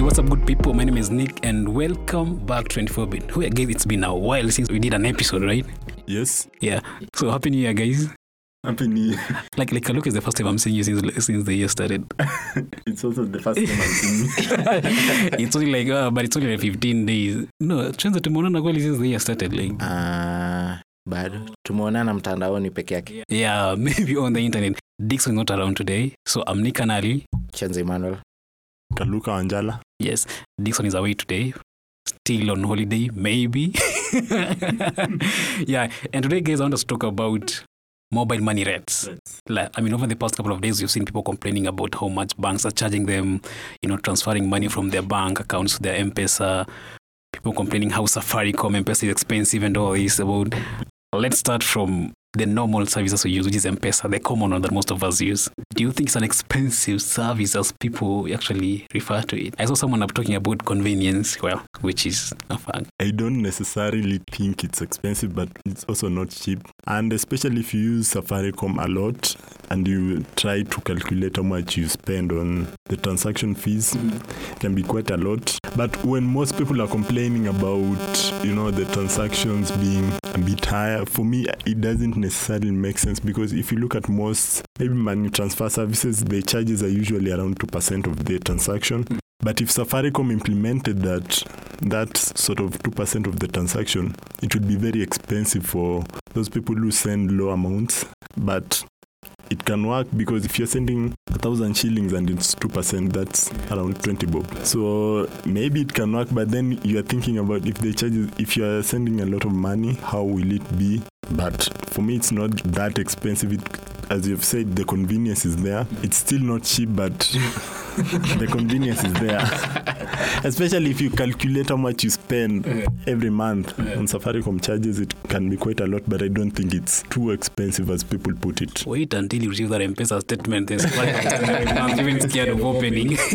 Hey, what's up, good people? My name is Nick, and welcome back to 24 Bit. Who again? It's been a while since we did an episode, right? Yes. Yeah. So happy New Year, guys. Happy New Year. Like, like, look, it's the first time I'm seeing you since since the year started. It's also the first time I'm seeing you. it's only like, uh, but it's only like 15 days. No, chanza tumeonana kweli since the year started. Like, Ah, bado tumeonana mtandaoni peke yake yeah, maybe on the internet. Dixon not around today, so I'm Nick Anali. emmanuel Kaluka Wanjala. Yes, Dixon is away today. Still on holiday, maybe. yeah, and today, guys, I want us to talk about mobile money rates. Like, I mean, over the past couple of days, you've seen people complaining about how much banks are charging them, you know, transferring money from their bank accounts to their M-Pesa. People complaining how Safaricom M-Pesa is expensive and all this about. Let's start from the normal services we use, which is M-Pesa, the common one that most of us use. Do you think it's an expensive service as people actually refer to it? I saw someone up talking about convenience, well, which is a fact. I don't necessarily think it's expensive, but it's also not cheap. And especially if you use Safaricom a lot and you try to calculate how much you spend on the transaction fees, it can be quite a lot. But when most people are complaining about, you know, the transactions being a bit higher, for me, it doesn't necessarily make sense because if you look at most maybe money transfer services, the charges are usually around 2% of the transaction. Hmm. But if Safaricom implemented that that sort of 2% of the transaction, it would be very expensive for those people who send low amounts. But it can work because if you're sending a thousand shillings and it's 2%, that's around 20 bob. So maybe it can work, but then you're thinking about if the charges, if you're sending a lot of money, how will it be? But for me, it's not that expensive. It, as you've said, the convenience is there. It's still not cheap, but the convenience is there. Especially if you calculate how much you spend every month on Safaricom charges, it can be quite a lot, but I don't think it's too expensive as people put it. Wait until you receive that M-Pesa statement. There's I'm even scared of opening.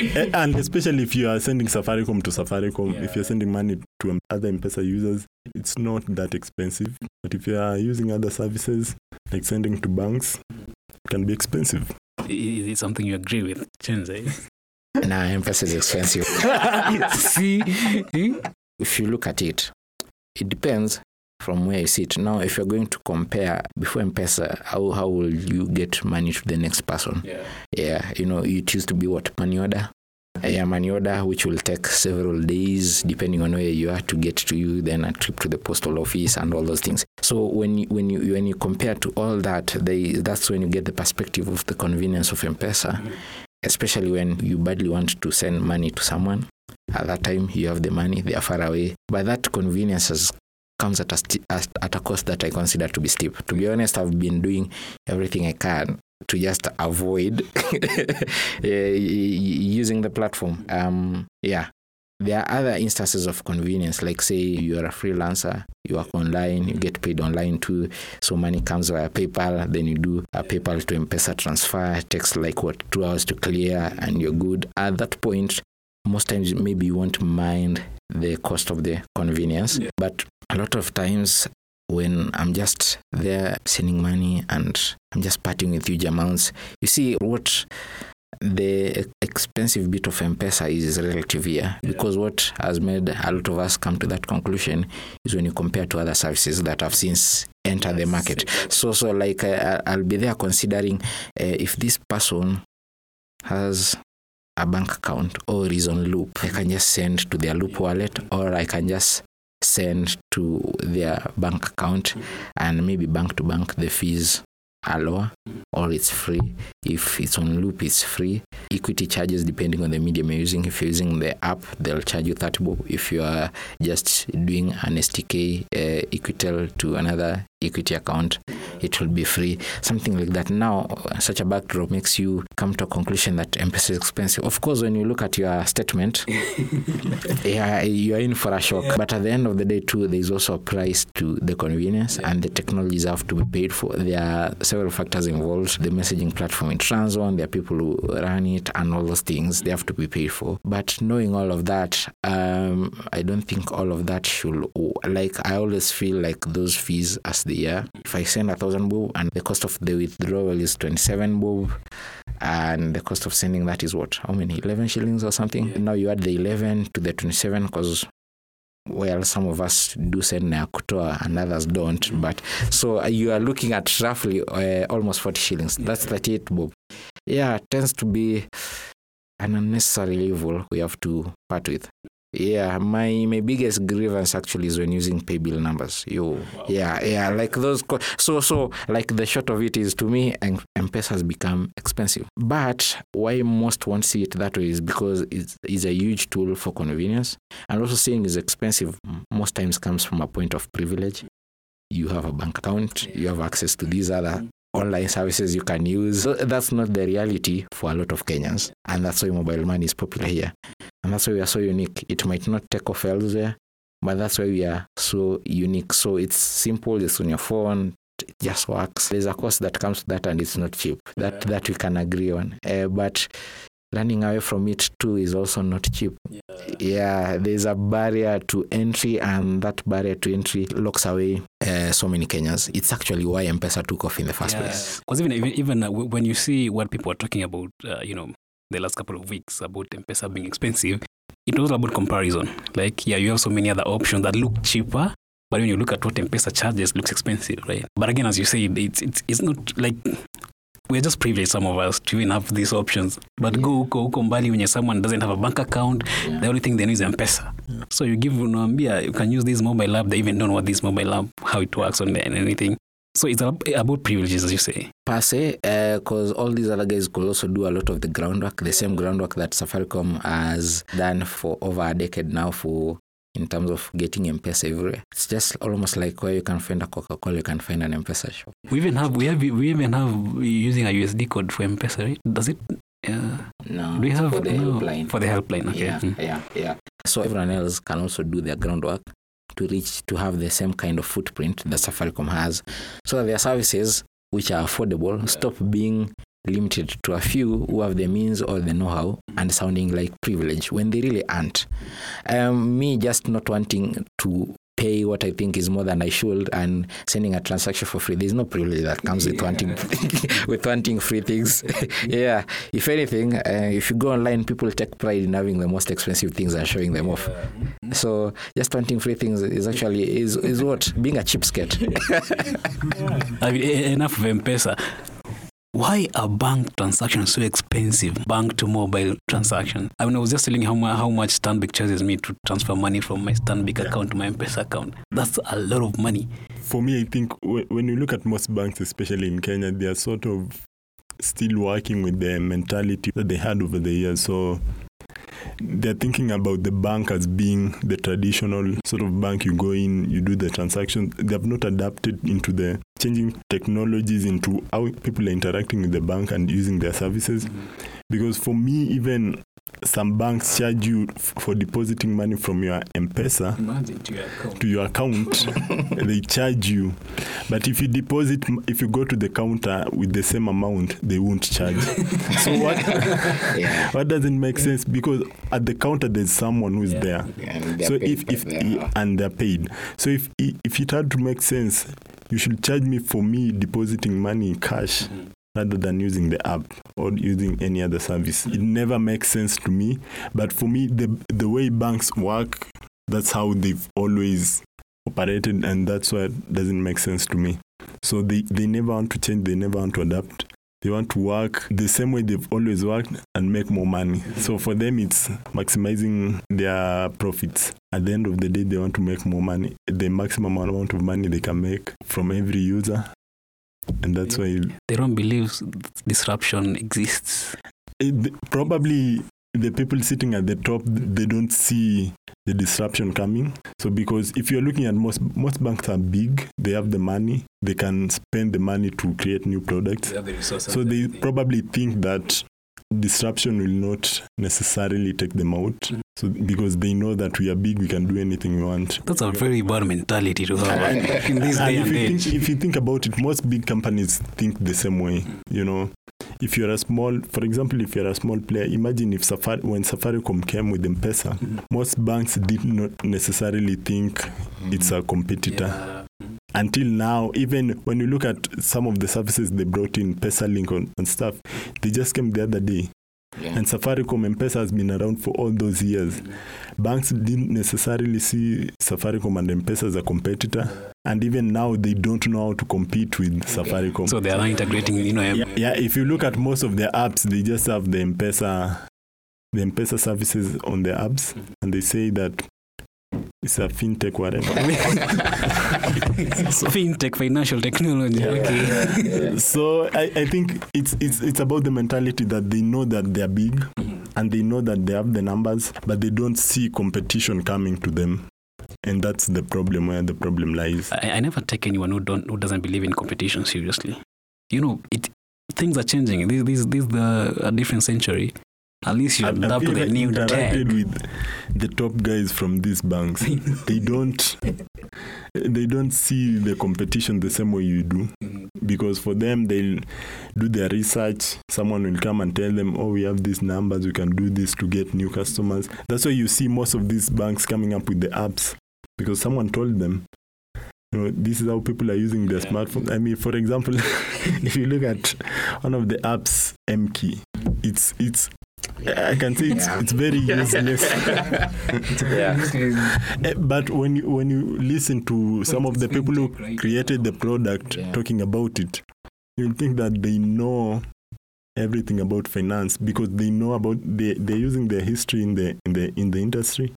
Eh, And especially if you are sending Safaricom to Safaricom, if you're sending money to um, other M-Pesa users, it's not that expensive. But if you are using other services, like sending to banks, it can be expensive. Is it something you agree with, Chenze? na mpesa is expensive See? Hmm? if you look at it it depends from where you sit now if you're going to compare before mpesa how, how will you get money to the next person Yeah. yeah you know it used to be what money order yeah, money order which will take several days depending on where you are to get to you then a trip to the postal office and all those things. So when you when you when you compare to all that they that's when you get the perspective of the convenience of m-pesa especially when you badly want to send money to someone. At that time you have the money they are far away. But that convenience has comes at a, at a cost that i consider to be steep. To be honest i've been doing everything i can to just avoid using the platform. Um yeah. There are other instances of convenience like say you are a freelancer you work online you get paid online too. So money comes via paypal then you do a paypal to mpesa transfer it takes like what two hours to clear and you're good. At that point most times maybe you won't mind the cost of the convenience Yeah. but a lot of times when i'm just there sending money and i'm just parting with huge amounts you see what the expensive bit of M-Pesa is relative here. Because what has made a lot of us come to that conclusion is when you compare to other services that have since entered the market. So, so like uh, I'll be there considering uh, if this person has a bank account or is on Loop, I can just send to their Loop wallet or I can just send to their bank account and maybe bank to bank the fees are lower or it's free. If it's on loop, it's free. Equity charges depending on the medium you're using. If you're using the app, they'll charge you 30 bob. If you are just doing an STK uh, Equitel to another equity account, it will be free. Something like that. Now, such a backdrop makes you come to a conclusion that M-Pesa is expensive. Of course, when you look at your statement, yeah, you're in for a shock. But at the end of the day, too, there's also a price to the convenience and the technologies have to be paid for. There are several factors involved. The messaging platform it runs on, there are people who run it, and all those things they have to be paid for. But knowing all of that, um, I don't think all of that should. Like I always feel like those fees as the year. If I send a thousand bob and the cost of the withdrawal is twenty-seven bob, and the cost of sending that is what? How many? 11 shillings or something? Now you add the 11 to the 27 because well, some of us do send Nakutoa and others don't. But so you are looking at roughly uh, almost 40 shillings. That's 38 bob. Yeah, it tends to be an unnecessary evil we have to part with. Yeah, my my biggest grievance actually is when using pay bill numbers. You, yeah, yeah, like those. Co- so so like the short of it is to me, M- M-Pesa has become expensive. But why most won't see it that way is because it's, it's a huge tool for convenience, and also saying it's expensive most times comes from a point of privilege. You have a bank account, you have access to these other online services you can use. So that's not the reality for a lot of Kenyans, and that's why mobile money is popular here. And that's why we are so unique. It might not take off elsewhere, but that's why we are so unique. So it's simple, it's on your phone, it just works. There's a cost that comes to that, and it's not cheap. That that we can agree on. Uh, but running away from it too is also not cheap. Yeah. Yeah, there's a barrier to entry, and that barrier to entry locks away uh, so many Kenyans. It's actually why M-Pesa took off in the first place. Because even even, even uh, when you see what people are talking about, uh, you know, the last couple of weeks about M-Pesa being expensive, it was about comparison. Like, yeah, you have so many other options that look cheaper, but when you look at what M-Pesa charges, looks expensive, right? But again, as you say, it's it's, it's not like we're just privileged, some of us, to even have these options. But go huko huko mbali when someone doesn't have a bank account, the only thing they know is M-Pesa. So you give unaambia you can use this mobile app. They even don't know what this mobile app, how it works on and anything. So it's about privileges, as you say. per se, uh, because all these other guys could also do a lot of the groundwork, the same groundwork that Safaricom has done for over a decade now for in terms of getting M-Pesa everywhere. It's just almost like where you can find a Coca-Cola, you can find an M-Pesa shop. We even have we have we even have using a USSD code for M-Pesa, right? Does it? Uh, No, do we have for the no, helpline. for the helpline? Okay. Yeah, Mm. yeah, yeah. So everyone else can also do their groundwork to reach to have the same kind of footprint that Safaricom has, so that their services, which are affordable, stop being limited to a few who have the means or the know-how and sounding like privilege when they really aren't. Um, me just not wanting to pay what I think is more than I should and sending a transaction for free. There's no privilege that comes with wanting with wanting free things. yeah. If anything, uh, if you go online, people take pride in having the most expensive things and showing them off. So just wanting free things is actually is is what being a cheapskate. I mean, enough of M-Pesa. Why are bank transactions so expensive? Bank to mobile transaction. I mean, I was just telling you how, how much Stanbic charges me to transfer money from my Stanbic account to my M-Pesa account. That's a lot of money. For me, I think w- when you look at most banks, especially in Kenya, they are sort of still working with the mentality that they had over the years. So they're thinking about the bank as being the traditional sort of bank you go in, you do the transaction. They have not adapted into the changing technologies into how people are interacting with the bank and using their services. Mm-hmm. Because for me, even some banks charge you for depositing money from your M-Pesa to your account. to your account. They charge you. But if you deposit if you go to the counter with the same amount they won't charge. So what yeah. what doesn't make sense? Because at the counter there's someone who's there. And so if if the- and they're paid. So if if it had to make sense you should charge me for me depositing money in cash rather than using the app or using any other service. It never makes sense to me but for me the the way banks work that's how they've always operated and that's why it doesn't make sense to me. So they they never want to change they never want to adapt. They want to work the same way they've always worked and make more money. So for them it's maximizing their profits. At the end of the day they want to make more money. The maximum amount of money they can make from every user and that's why They don't believe disruption exists. Eh, it, probably the people sitting at the top they don't see the disruption coming so because if you're looking at most most banks are big they have the money they can spend the money to create new products have the resources. so they probably think that disruption will not necessarily take them out Mhm. so because they know that we are big we can do anything we want That's a very bad mentality to have in this and day if and you, age. think, if you think about it, most big companies think the same way. You know, if you're a small, for example, if you're a small player, imagine if Safari, when Safaricom came with M-Pesa, Mhm. most banks did not necessarily think it's a competitor. Yeah. Until now, even when you look at some of the services they brought in, PesaLink and, and stuff, They just came the other day. Yeah. And Safaricom M-Pesa has been around for all those years. Banks didn't necessarily see Safaricom and M-Pesa as a competitor. And even now, they don't know how to compete with Safaricom. So they are now integrating, you know, yeah, yeah, if you look at most of their apps, they just have the M-Pesa, the M-Pesa services on their apps. Mm-hmm. And they say that it's a fintech whatever. fintech, financial technology. Okay. so I, I think it's it's it's about the mentality that they know that they're big mm-hmm. and they know that they have the numbers, but they don't see competition coming to them. And that's the problem where the problem lies. I, I never take anyone who don't who doesn't believe in competition seriously. You know, it things are changing. This this this is the a different century. At least you I've, adapt to the new tech. with the top guys from these banks. they don't they don't see the competition the same way you do because for them they'll do their research someone will come and tell them oh we have these numbers we can do this to get new customers that's why you see most of these banks coming up with the apps because someone told them you know, this is how people are using their smartphones. I mean, for example, if you look at one of the apps, MKey, it's it's I can say it's Yeah. it's very useless. yeah. Eh, but when you when you listen to some of the people who created the product Yeah. talking about it, you'll think that they know everything about finance because they know about they they're using their history in the in the in the industry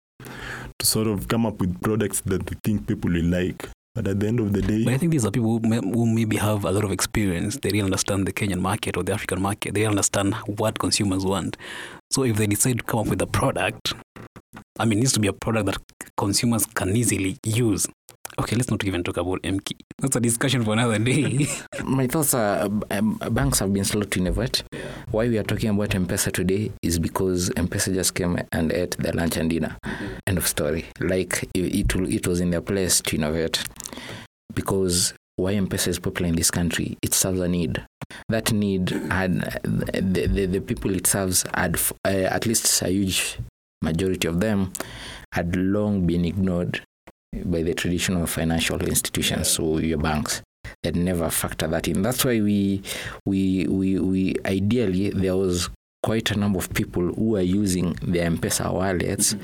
to sort of come up with products that they think people will like. But at the end of the day, But I think these are people who, may, who maybe have a lot of experience. They really understand the Kenyan market or the African market. They understand what consumers want. So if they decide to come up with a product, I mean, it needs to be a product that consumers can easily use. Okay, let's not even talk about MK. That's a discussion for another day. My thoughts are um, banks have been slow to innovate. Why we are talking about M-Pesa today is because M-Pesa just came and ate the lunch and dinner. End of story. Like it, it, it was in their place to innovate because why M-Pesa is popular in this country, it serves a need. That need had the, the, the people it serves had uh, at least a huge majority of them had long been ignored by the traditional financial institutions, so your banks that never factor that in. That's why we, we, we, we ideally there was quite a number of people who are using their M-Pesa wallets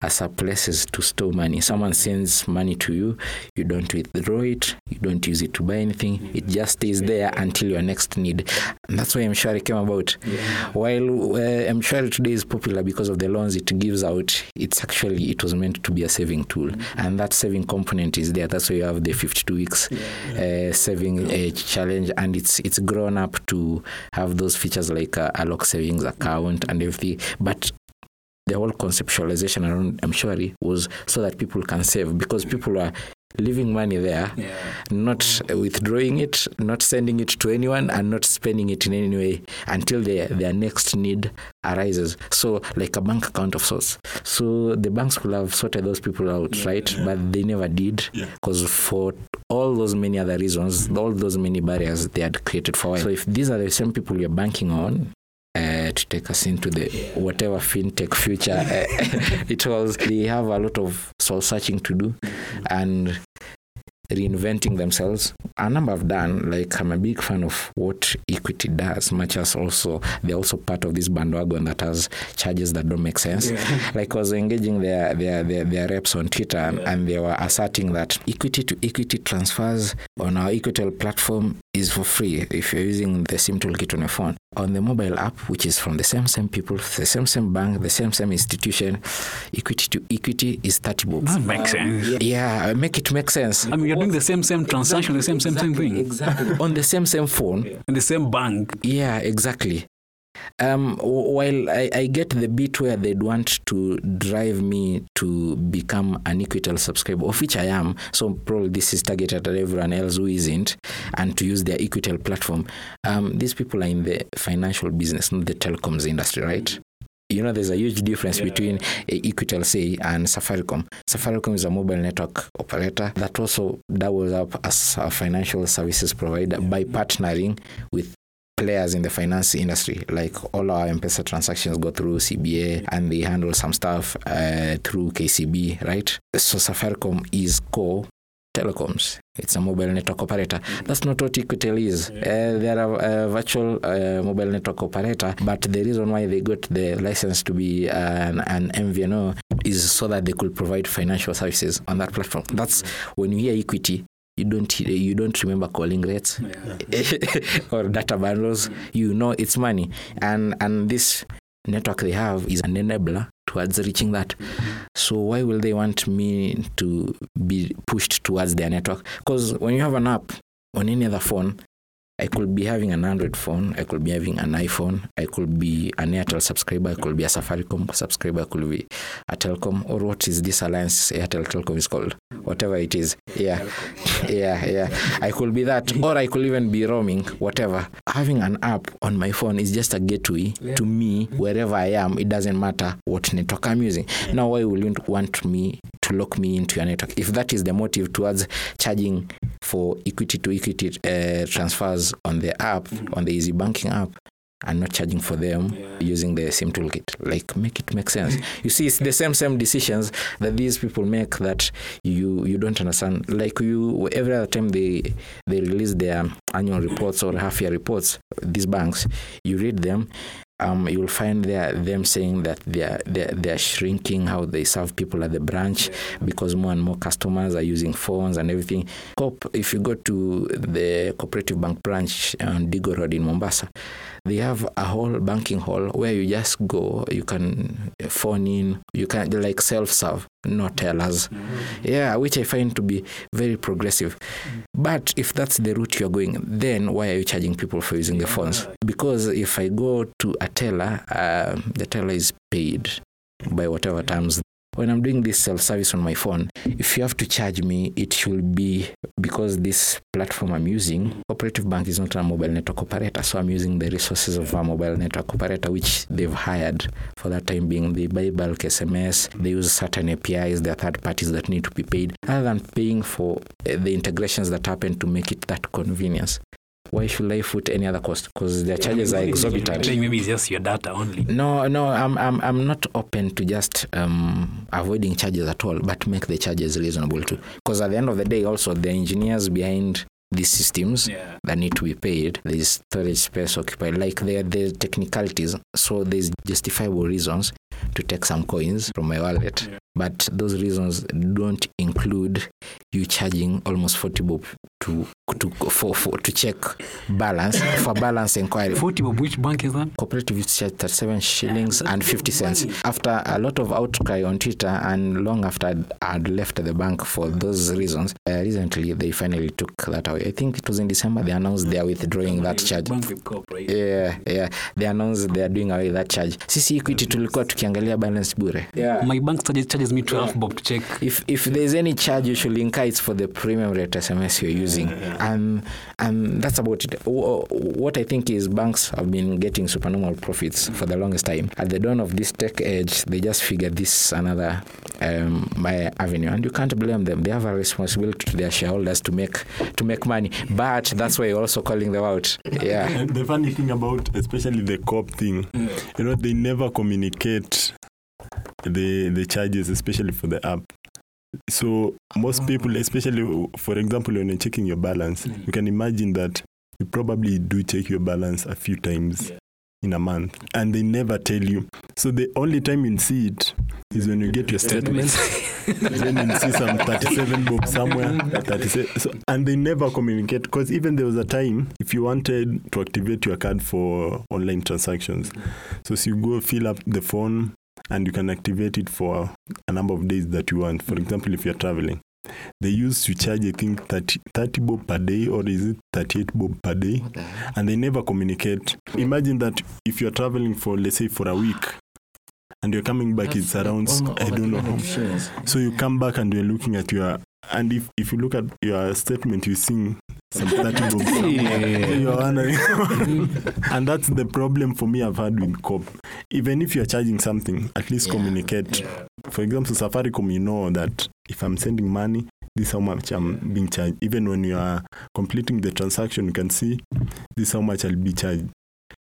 as a places to store money. Someone sends money to you, you don't withdraw it, you don't use it to buy anything. It just stays there until your next need. And that's why M-Shwari came about. While uh, M-Shwari today is popular because of the loans it gives out, it's actually it was meant to be a saving tool, and that saving component is there. That's why you have the 52 weeks uh, saving uh, challenge, and it's it's grown up to have those features like uh, a lock savings account and everything. But the whole conceptualization around M-Shwari was so that people can save because people are leaving money there, not withdrawing it, not sending it to anyone, and not spending it in any way until their, their next need arises. So, like a bank account of sorts. So, the banks will have sorted those people out, right? But they never did Yeah. because for all those many other reasons, all those many barriers they had created for. So, if these are the same people you're banking on, to take us into the whatever fintech future it was. They have a lot of soul searching to do and reinventing themselves. A number have done, like I'm a big fan of what Equity does, much as also they're also part of this bandwagon that has charges that don't make sense. Like I was engaging their their, their, their reps on Twitter and, and they were asserting that equity to equity transfers on our Equitel platform is for free if you're using the SIM toolkit on your phone. On the mobile app, which is from the same same people, the same same bank, the same same institution, equity to equity is 30 bucks. That makes sense. Yeah, make it make sense. I mean, you're doing the same same transaction, the same same same thing, Exactly. on the same same phone. in the same bank. Yeah, exactly. Um, while I, I get the bit where they'd want to drive me to become an Equitel subscriber, of which I am, so probably this is targeted at everyone else who isn't, and to use their Equitel platform. Um, these people are in the financial business, not the telecoms industry, right? You know, there's a huge difference between uh, Equitel, say, and Safaricom. Safaricom is a mobile network operator that also doubles up as a financial services provider by partnering with players in the finance industry. Like all our M-Pesa transactions go through CBA and they handle some stuff uh, through KCB, right? So Safaricom is core telecoms. It's a mobile network operator. That's not what Equitel is. Uh, they are a, a virtual uh, mobile network operator, but the reason why they got the license to be an, an MVNO is so that they could provide financial services on that platform. That's when you hear Equity, you don't you don't remember calling rates or data bundles. You know it's money, and and this network they have is an enabler towards reaching that. So why will they want me to be pushed towards their network? Because when you have an app on any other phone, I could be having an Android phone, I could be having an iPhone, I could be an Airtel subscriber, I could be a Safaricom subscriber, I could be a Telkom, or what is this alliance Airtel Telkom is called? Whatever it is. Yeah. Yeah, yeah. I could be that, or I could even be roaming, whatever. Having an app on my phone is just a gateway to me wherever I am. It doesn't matter what network I'm using. Now, why will you want me lock me into your network? If that is the motive towards charging for equity to equity uh, transfers on the app, on the Eazzy Banking app, and not charging for them using the SIM toolkit. Like make it make sense. You see, it's the same same decisions that these people make that you you don't understand. Like you every other time they they release their annual reports or half year reports, these banks, you read them um, you'll find there them saying that they're, they're they're shrinking how they serve people at the branch because more and more customers are using phones and everything. Cop, if you go to the cooperative bank branch on Digo Road in Mombasa, they have a whole banking hall where you just go, you can phone in, you can like self serve, not tellers. Yeah, which I find to be very progressive. But if that's the route you're going, then why are you charging people for using the phones? Because if I go to a teller, uh, the teller is paid by whatever terms. When I'm doing this self service on my phone, if you have to charge me, it should be because this platform I'm using, Cooperative Bank is not a mobile network operator, so I'm using the resources of a mobile network operator, which they've hired for that time being. They buy bulk SMS, they use certain APIs, there are third parties that need to be paid, other than paying for the integrations that happen to make it that convenience. Why should I foot any other cost? Because their charges are exorbitant. Maybe it's just your data only. No, no, I'm I'm I'm not open to just um, avoiding charges at all, but make the charges reasonable too. Because at the end of the day, also the engineers behind these systems Yeah. that need to be paid, there is storage space occupied, like there the technicalities. So there's justifiable reasons to take some coins from my wallet, Yeah. but those reasons don't include you charging almost forty bob to to for, for to check balance for balance inquiry. 40 bob, which bank is that? Cooperative to charge 37 shillings and 50 cents. After a lot of outcry on Twitter and long after I'd, left the bank for those reasons, uh, recently they finally took that away. I think it was in December they announced they are withdrawing that charge. Bank with. Yeah, yeah. They announced they are doing away that charge. Sisi Equity tulikuwa tukiangalia balance bure. Yeah. My bank charges, charges me 12 bob to check. If if there's any charge you should incur, it's for the premium rate SMS you're using, and and that's about it. What I think is banks have been getting supernormal profits for the longest time. At the dawn of this tech age, they just figured this another um, my avenue, and you can't blame them. They have a responsibility to their shareholders to make to make money, but that's why you're also calling them out. Yeah. And the funny thing about especially the cop thing, you know, they never communicate the the charges, especially for the app. So most oh. people, especially for example, when you're checking your balance, mm. you can imagine that you probably do check your balance a few times Yeah. in a month, and they never tell you. So the only time you see it is when you get your statement. then you see some 37 bob somewhere 37 so, and they never communicate because even there was a time if you wanted to activate your card for online transactions so, so you go fill up the phone and you can activate it for a number of days that you want. For example if you're traveling they used to charge i think 30, 30 bob per day or is it 38 bob per day? And they never communicate. Imagine that if you're traveling for let's say for a week and you're coming back it's around i don't know how. so you come back and you're looking at your and if, if you look at your statement you see some 30 bob. You're wondering. And that's the problem for me i've had with cop even if you're charging something at least Yeah. communicate. For example safaricom you know that if i'm sending money this is how much i'm being charged. Even when you are completing the transaction you can see this is how much i'll be charged.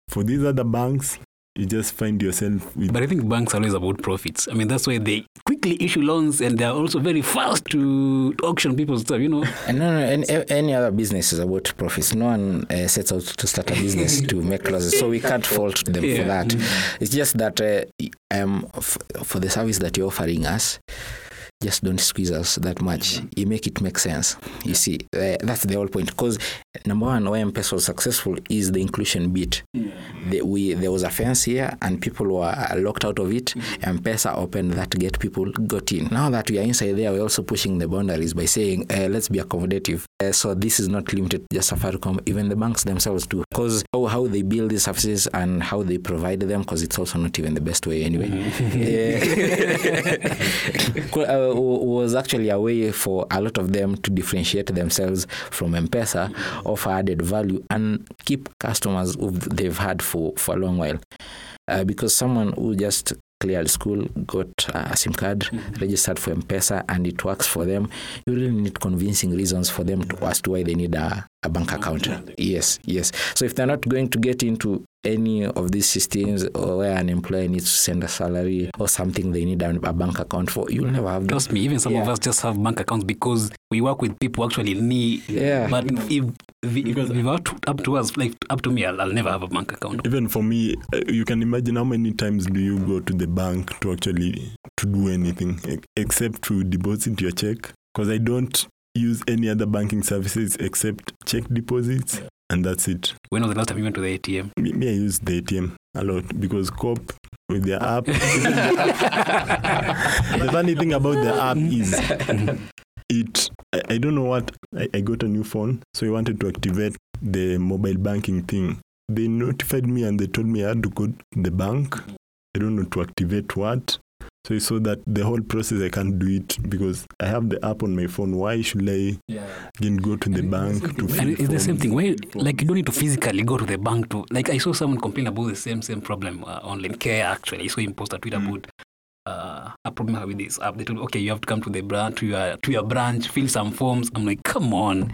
For these other banks you just find yourself with But I think banks are always about profits. I mean, that's why they quickly issue loans and they're also very fast to, to auction people's stuff, you know. And no, no, any, any other business is about profits. No one uh, sets out to start a business to make losses, so we can't fault them Yeah. for that. It's just that uh, um, f- for the service that you're offering us, just don't squeeze us that much. You make it make sense. You see, uh, that's the whole point. Because number one, why M-Pesa was successful is the inclusion bit. The, we there was a fence here, and people were locked out of it. M-Pesa opened that gate, people got in. Now that we are inside there, we're also pushing the boundaries by saying, uh, let's be accommodative. Uh, so this is not limited to just Safaricom, even the banks themselves too. Because how, how they build these services and how they provide them, because it's also not even the best way anyway. Yeah. uh, was actually a way for a lot of them to differentiate themselves from M-Pesa, offer added value, and keep customers who they've had for, for a long while. Uh, because someone who just cleared school, got a SIM card, registered for M-Pesa, and it works for them, you really need convincing reasons for them to, as to why they need a, a bank account. Yes, yes. So if they're not going to get into any of these systems where an employer needs to send a salary or something they need a, a bank account for, you'll never have that. Trust me, even some of us just have bank accounts because we work with people who actually need. Yeah. But if, if, if it's up to, us, like up to me, I'll, I'll never have a bank account. even for me uh, you can imagine how many times do you go to the bank to actually to do anything e- except to deposit your check because i don't use any other banking services except check deposits and that's it. When was the last time you went to the ATM? me, me i use the atm a lot because cop with their app. The funny thing about the app is it I, I don't know what I, I got a new phone so i wanted to activate the mobile banking thing. They notified me and they told me i had to go to the bank. I don't know to activate what so so that the whole process i can't do it because i have the app on my phone why should i again go to the bank to fill And it's the same forms? thing. Why, like, you don't need to physically go to the bank to. Like, I saw someone complain about the same same problem uh, online care. Actually, I saw him post a tweet Mm. about uh, a problem with this app. They told, okay, you have to come to the branch to your to your branch, fill some forms. I'm like, come on,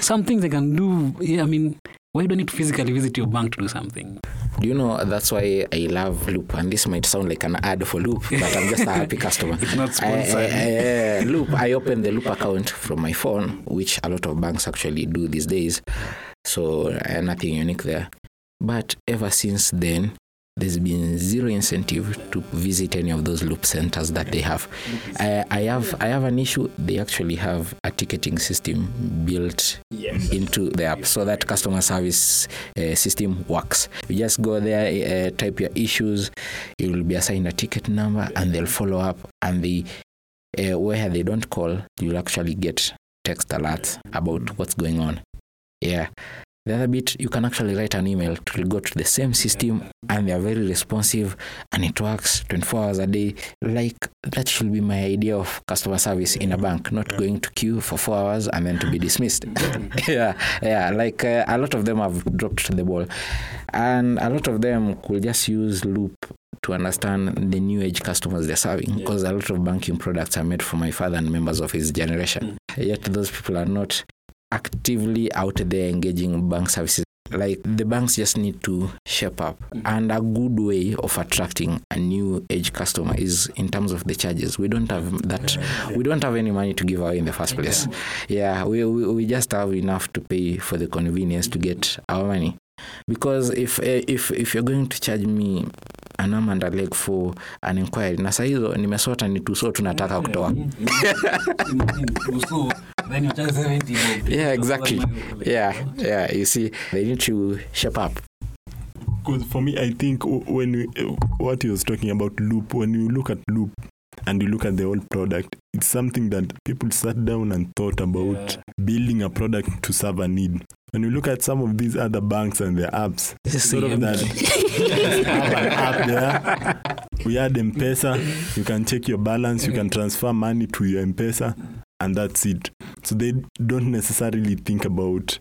some things they can do. Yeah, I mean, why do you need to physically visit your bank to do something? Do you know that's why I love Loop? And this might sound like an ad for Loop, but I'm just a happy customer. It's not I, I, sponsored. I, uh, Loop, I opened the Loop account from my phone, which a lot of banks actually do these days. So uh, nothing unique there. But ever since then, there's been zero incentive to visit any of those loop centers that they have. I, I have I have an issue. They actually have a ticketing system built into the app so that customer service uh, system works. You just go there, uh, type your issues, you will be assigned a ticket number, and they'll follow up. And they uh, where they don't call, you'll actually get text alerts about what's going on. Yeah. The other bit, you can actually write an email to go to the same system, and they are very responsive, and it works 24 hours a day. Like that should be my idea of customer service in a bank, not going to queue for four hours and then to be dismissed. yeah, yeah. Like uh, a lot of them have dropped the ball, and a lot of them could just use Loop to understand the new age customers they're serving because a lot of banking products are made for my father and members of his generation. Yet those people are not actively out there engaging bank services. Like the banks just need to shape up. And a good way of attracting a new age customer is in terms of the charges. We don't have that. We don't have any money to give away in the first place. Yeah, we, we, we just have enough to pay for the convenience to get our money. Because if eh, if if you're going to charge me an arm and a leg for an inquiry na saa hizo nimesota ni tuso tunataka kutoa yeah exactly yeah yeah you see they need to shape up Because for me, I think when we, uh, what he was talking about loop, when you look at loop and you look at the whole product, it's something that people sat down and thought about building a product to serve a need. When you look at some of these other banks and their apps, It's the sort of that app there. We had M-Pesa. You can check your balance. You can transfer money to your M-Pesa, and that's it. So they don't necessarily think about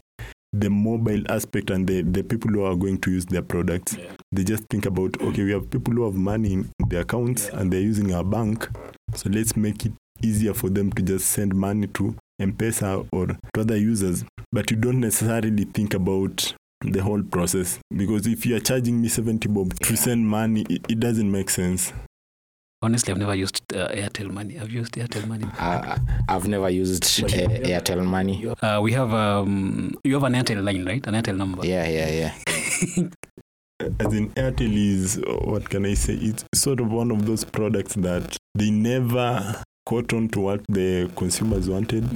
the mobile aspect and the, the people who are going to use their products. They just think about okay, we have people who have money in their accounts and they're using our bank, so let's make it easier for them to just send money to M-Pesa or to other users. But you don't necessarily think about the whole process because if you are charging me 70 bob to send money, it, it doesn't make sense. Honestly, I've never used uh, Airtel Money. I've used Airtel Money. Uh, I've never used uh, Airtel Money. Uh, we have um, you have an Airtel line, right? An Airtel number. Yeah, yeah, yeah. As in Airtel is, uh, what can I say? It's sort of one of those products that they never caught on to what the consumers wanted.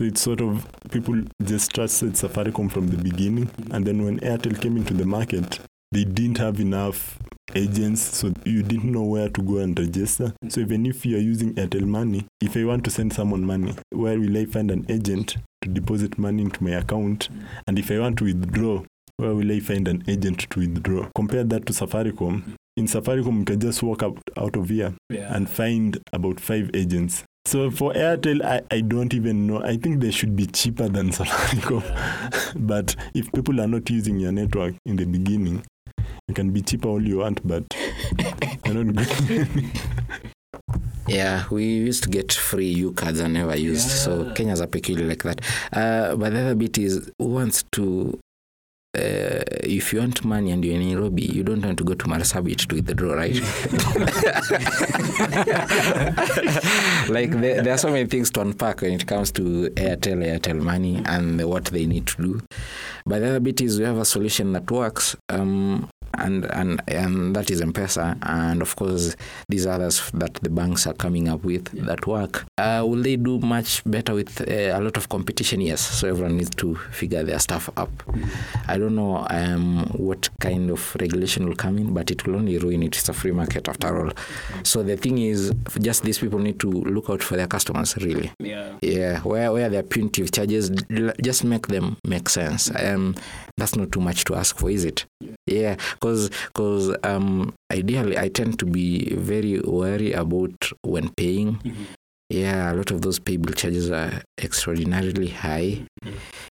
So it's sort of people just trusted Safaricom from the beginning, and then when Airtel came into the market, they didn't have enough agents, so you didn't know where to go and register. So even if you are using Airtel Money, if I want to send someone money, where will I find an agent to deposit money into my account? And if I want to withdraw, where will I find an agent to withdraw? Compare that to Safaricom. In Safaricom, you can just walk out, out of here Yeah. and find about five agents. So for Airtel, I, I don't even know. I think they should be cheaper than Safaricom. but if people are not using your network in the beginning, you can be cheaper all you want, but you're not good. Yeah, we used to get free U cards and never used. So Kenyans are peculiar like that. Uh, but the other bit is who wants to. Uh, if you want money and you're in Nairobi, you don't want to go to Marsabit to withdraw, right? like there, there are so many things to unpack when it comes to Airtel, Airtel Money, and what they need to do. But the other bit is we have a solution that works, um, and and and that is M-Pesa, and of course these others that the banks are coming up with that work. Uh, will they do much better with uh, a lot of competition? Yes. So everyone needs to figure their stuff up. I don't know um, what kind of regulation will come in, but it will only ruin it. It's a free market after all. So the thing is, just these people need to look out for their customers, really. Yeah. Yeah, where where there are punitive charges, just make them make sense. Um, that's not too much to ask for, is it? Yeah, because because um, ideally, I tend to be very wary about when paying. Yeah, a lot of those pay bill charges are extraordinarily high.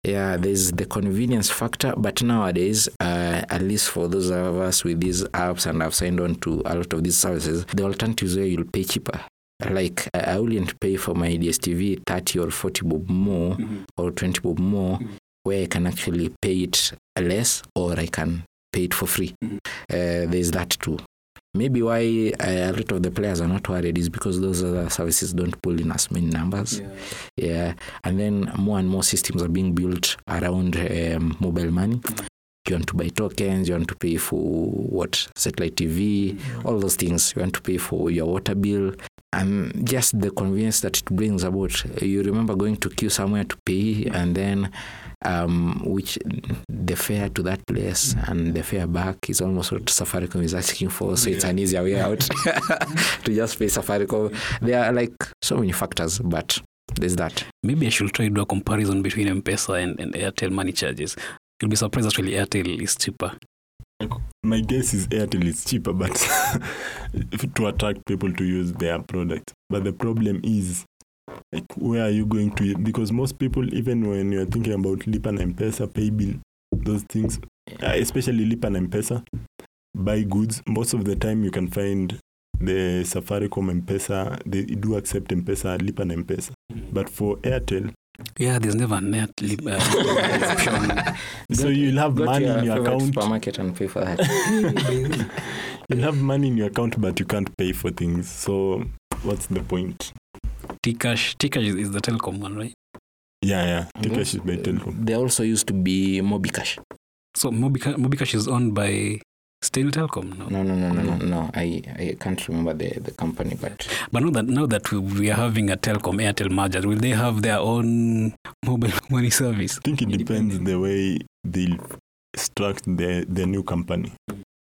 Yeah, there's the convenience factor, but nowadays, uh, at least for those of us with these apps and have signed on to a lot of these services, the alternatives where you'll pay cheaper. Like I I wouldn't pay for my DSTV 30 or 40 bob more or 20 bob more, where I can actually pay it less or I can pay it for free. Mhm. Uh, there's that too. Maybe why uh, a lot of the players are not worried is because those other services don't pull in as many numbers. Yeah, and then more and more systems are being built around um, mobile money. You want to buy tokens, you want to pay for what satellite TV, all those things. You want to pay for your water bill, and just the convenience that it brings about. You remember going to queue somewhere to pay, and then um, which the fare to that place and the fare back is almost what Safaricom is asking for. So it's an easier way out to just pay Safaricom. There are like so many factors, but there's that. Maybe I should try to do a comparison between M-Pesa and, and Airtel money charges. You'll be surprised actually Airtel is cheaper. My guess is Airtel is cheaper, but to attract people to use their product. But the problem is, like, where are you going to? Because most people, even when you're thinking about Lipa na M-Pesa, pay bill, those things, uh, especially Lipa na M-Pesa, buy goods. Most of the time, you can find the Safaricom M-Pesa. They do accept M-Pesa, Lipa na M-Pesa. But for Airtel, Yeah, there's never a net lip, uh, option. so you'll have Go money to in your favorite account. supermarket and pay for that. You'll have money in your account, but you can't pay for things. So what's the point? T-Kash, T-Kash is, is the telecom one, right? Yeah, yeah. T-Kash is by Telkom. There also used to be Mobicash. So Mobica, Mobicash is owned by still Telkom now. No, no, no, no, no, no. I, I can't remember the, the company, but But now that now that we, we are having a Telkom Airtel merger, will they have their own mobile money service? I think it depends on the way they structure their, the new company.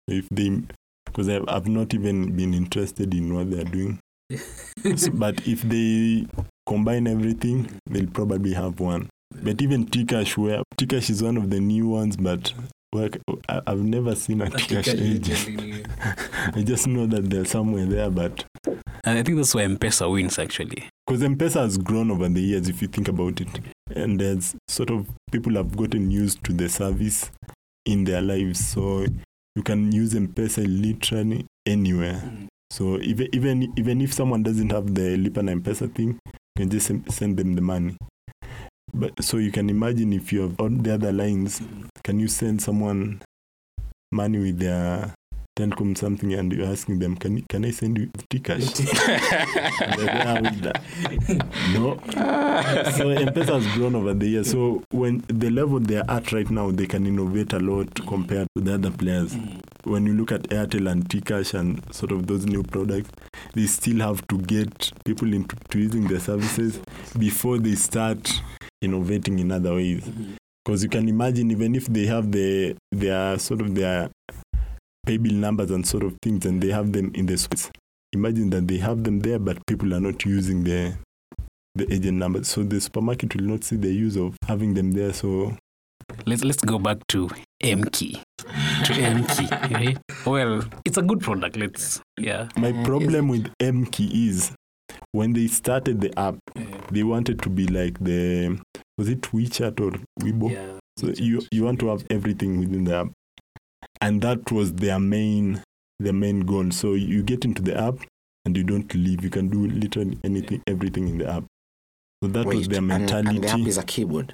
If they, because I've, I've not even been interested in what they're doing. So- but if they combine everything, they'll probably have one. But even T-Kash, where T-Kash is one of the new ones, but work, I, I've never seen a T-Kash agent. I just know that they're somewhere there, but And I think that's why M-Pesa wins actually. because M-Pesa has grown over the years, if you think about it, and there's sort of people have gotten used to the service in their lives, so you can use M-Pesa literally anywhere. So even even even if someone doesn't have the Lipa na M-Pesa thing, you can just send them the money. But so you can imagine if you have on the other lines, can you send someone money with their Telecom something and you're asking them, can you, can I send you T-Kash? And they're there with that. no. So M-Pesa has grown over the years. So when the level they're at right now, they can innovate a lot compared to the other players. Mm. When you look at Airtel and T-Kash and sort of those new products, they still have to get people into to using their services before they start innovating in other ways. Because you can imagine, even if they have the their sort of their pay bill numbers and sort of things, and they have them in the space. Imagine that they have them there, but people are not using the the agent numbers. So the supermarket will not see the use of having them there. So let's let's go back to M key. To M key. right? Well, it's a good product. Let's yeah. my problem with MKey is when they started the app, they wanted to be like the was it WeChat or Weibo? Yeah. So you you want to have everything within the app, and that was their main their main goal. So you get into the app and you don't leave. You can do literally anything, everything in the app. So that was Wait, their and, mentality. and the app is a keyboard.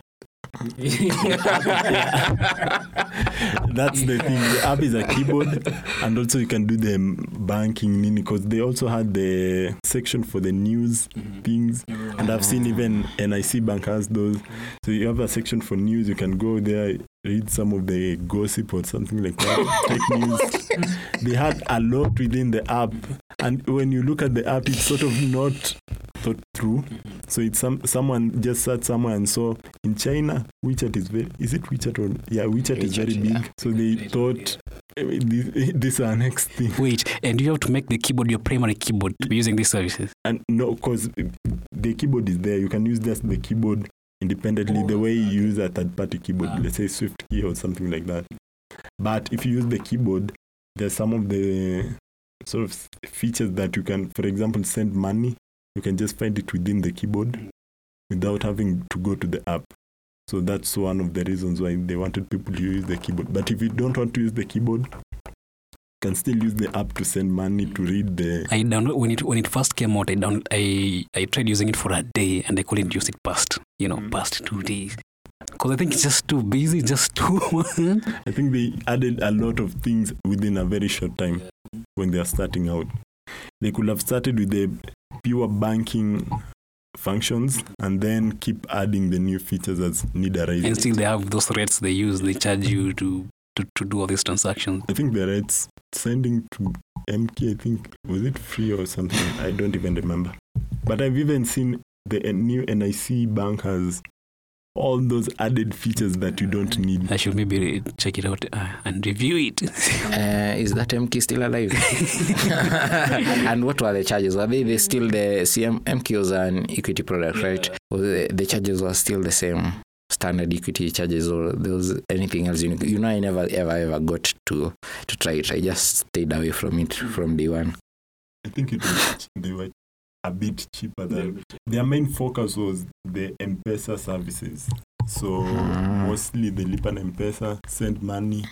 That's the thing. The app is a keyboard, and also you can do the banking nini because they also had the section for the news mm-hmm. things. And I've seen mm-hmm. even NIC Bank has those. So you have a section for news. You can go there, read some of the gossip or something like that. Take news. They had a lot within the app, and when you look at the app, it's sort of not thought through. So it's some someone just sat somewhere and saw in China WeChat is very is it WeChat or yeah WeChat, is very WeChat, big. So they thought eh, this, this is our next thing. Wait, and you have to make the keyboard your primary keyboard to be using these services. And no, because the keyboard is there. You can use just the keyboard independently, the way you use a third party keyboard, let's say SwiftKey or something like that. But if you use the keyboard, there's some of the sort of features that you can, for example, send money. You can just find it within the keyboard without having to go to the app. So that's one of the reasons why they wanted people to use the keyboard. But if you don't want to use the keyboard, you can still use the app to send money to read the I download when it when it first came out. I down I I tried using it for a day and I couldn't use it past you know Mm. past two days because I think it's just too busy, just too. I think they added a lot of things within a very short time when they are starting out. They could have started with the pure banking functions and then keep adding the new features as need arises. and still they have those rates they use. They charge you to to, to do all these transactions. I think the rates sending to MK, I think, was it free or something? I don't even remember. But I've even seen the uh, new NIC bank has all those added features that you don't need. I should maybe check it out uh, and review it. Uh, is that MK still alive? and what were the charges? Were they, they still the CM MK was an equity product, right? Or the, the charges were still the same standard equity charges, or there was anything else unique? You know, I never ever ever got to to try it. I just stayed away from it from day one. I think it was they were a bit cheaper than their main focus was the M-Pesa services. So Ah. mostly the Lipa na M-Pesa send money.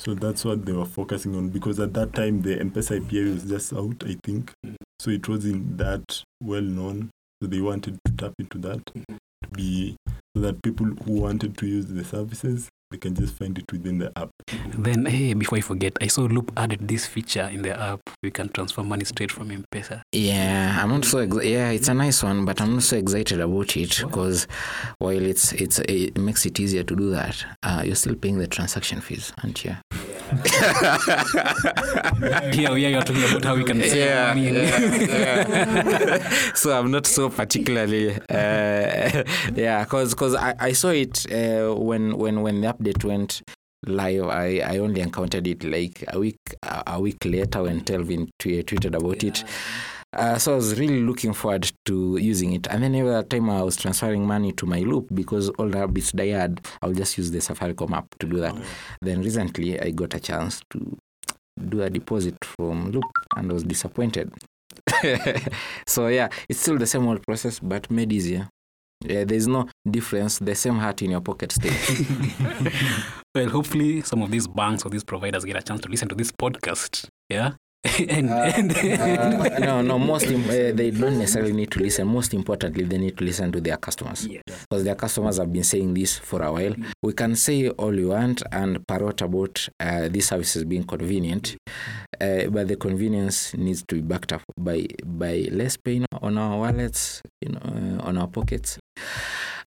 So that's what they were focusing on because at that time the M-Pesa IPA was just out, I think. So it wasn't that well known. So they wanted to tap into that to be so that people who wanted to use the services they can just find it within the app. then, hey, before I forget, I saw Loop added this feature in the app. We can transfer money straight from M-Pesa. Yeah, I'm not so ex- yeah, it's a nice one, but I'm not so excited about it because while it's it's it makes it easier to do that, uh, you're still paying the transaction fees, aren't you? Here, yeah, you're talking about how we can save money. so I'm not so particularly uh, yeah, because because I, I saw it uh, when when when the update went live. I, I only encountered it like a week a a week later when Telvin tweeted about it. Uh, so I was really looking forward to using it. And then every time I was transferring money to my loop because all the habits had, I'll just use the Safaricom app to do that. Then recently I got a chance to do a deposit from Loop and I was disappointed. so yeah, it's still the same old process but made easier. Yeah, there's no difference. The same heart in your pocket still. Well, hopefully, some of these banks or these providers get a chance to listen to this podcast. Yeah. And, and Uh, no, no. Most im- uh, they don't necessarily need to listen. Most importantly, they need to listen to their customers because their customers have been saying this for a while. We can say all you want and parrot about uh, these services being convenient, uh, but the convenience needs to be backed up by by less pain on our wallets, you know, uh, on our pockets.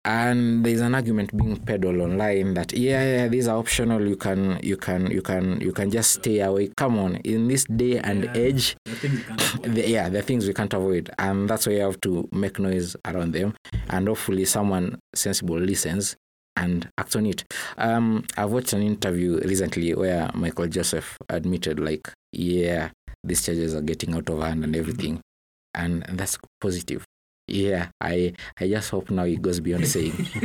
And there's an argument being peddled online that yeah, yeah, these are optional. You can, you can, you can, you can just stay away. Come on, in this day and age, the, yeah, the things we can't avoid, and that's why you have to make noise around them, and hopefully someone sensible listens and acts on it. Um, I've watched an interview recently where Michael Joseph admitted, like, yeah, these charges are getting out of hand and everything, and that's positive. Yeah, I I just hope now it goes beyond saying.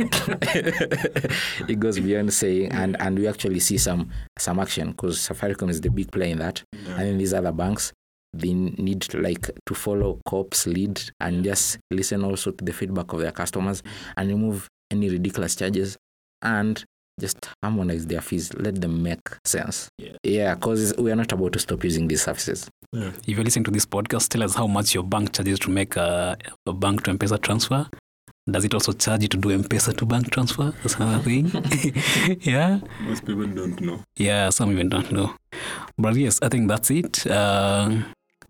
it goes beyond saying, and and we actually see some some action because Safaricom is the big player in that, and then these other banks they need like to follow COP's lead and just listen also to the feedback of their customers and remove any ridiculous charges. And just harmonize their fees. Let them make sense. Yeah. Yeah, because we are not about to stop using these services. if you're listening to this podcast, tell us how much your bank charges to make a, a bank to M-Pesa transfer. Does it also charge you to do M-Pesa to bank transfer? That's another thing. yeah. Most people don't know. Yeah, some even don't know. But yes, I think that's it. Uh,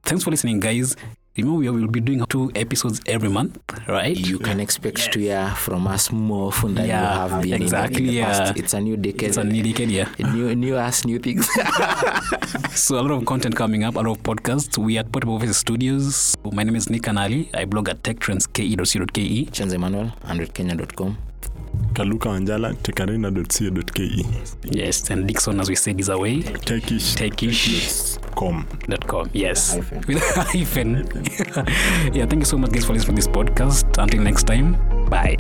thanks for listening, guys. Remember, we will be doing two episodes every month, right? You can expect to hear from us more often than Yeah, you have been in the- exactly, in the, past. yeah. It's a new decade. It's a new decade, yeah. new, new us, new things. So a lot of content coming up, a lot of podcasts. We at Portable Office Studios. My name is Nick Anali. I blog at techtrends.ke.co.ke. Chenze Emmanuel, 100kenya.com. Kaluka Wanjala, tekarina.co.ke. Yes, and Dixon, as we said, is away. Techish. Techish.com. Com. Yes. Hyphen. With a hyphen. yeah, thank you so much, guys, for listening to this podcast. Until next time, bye.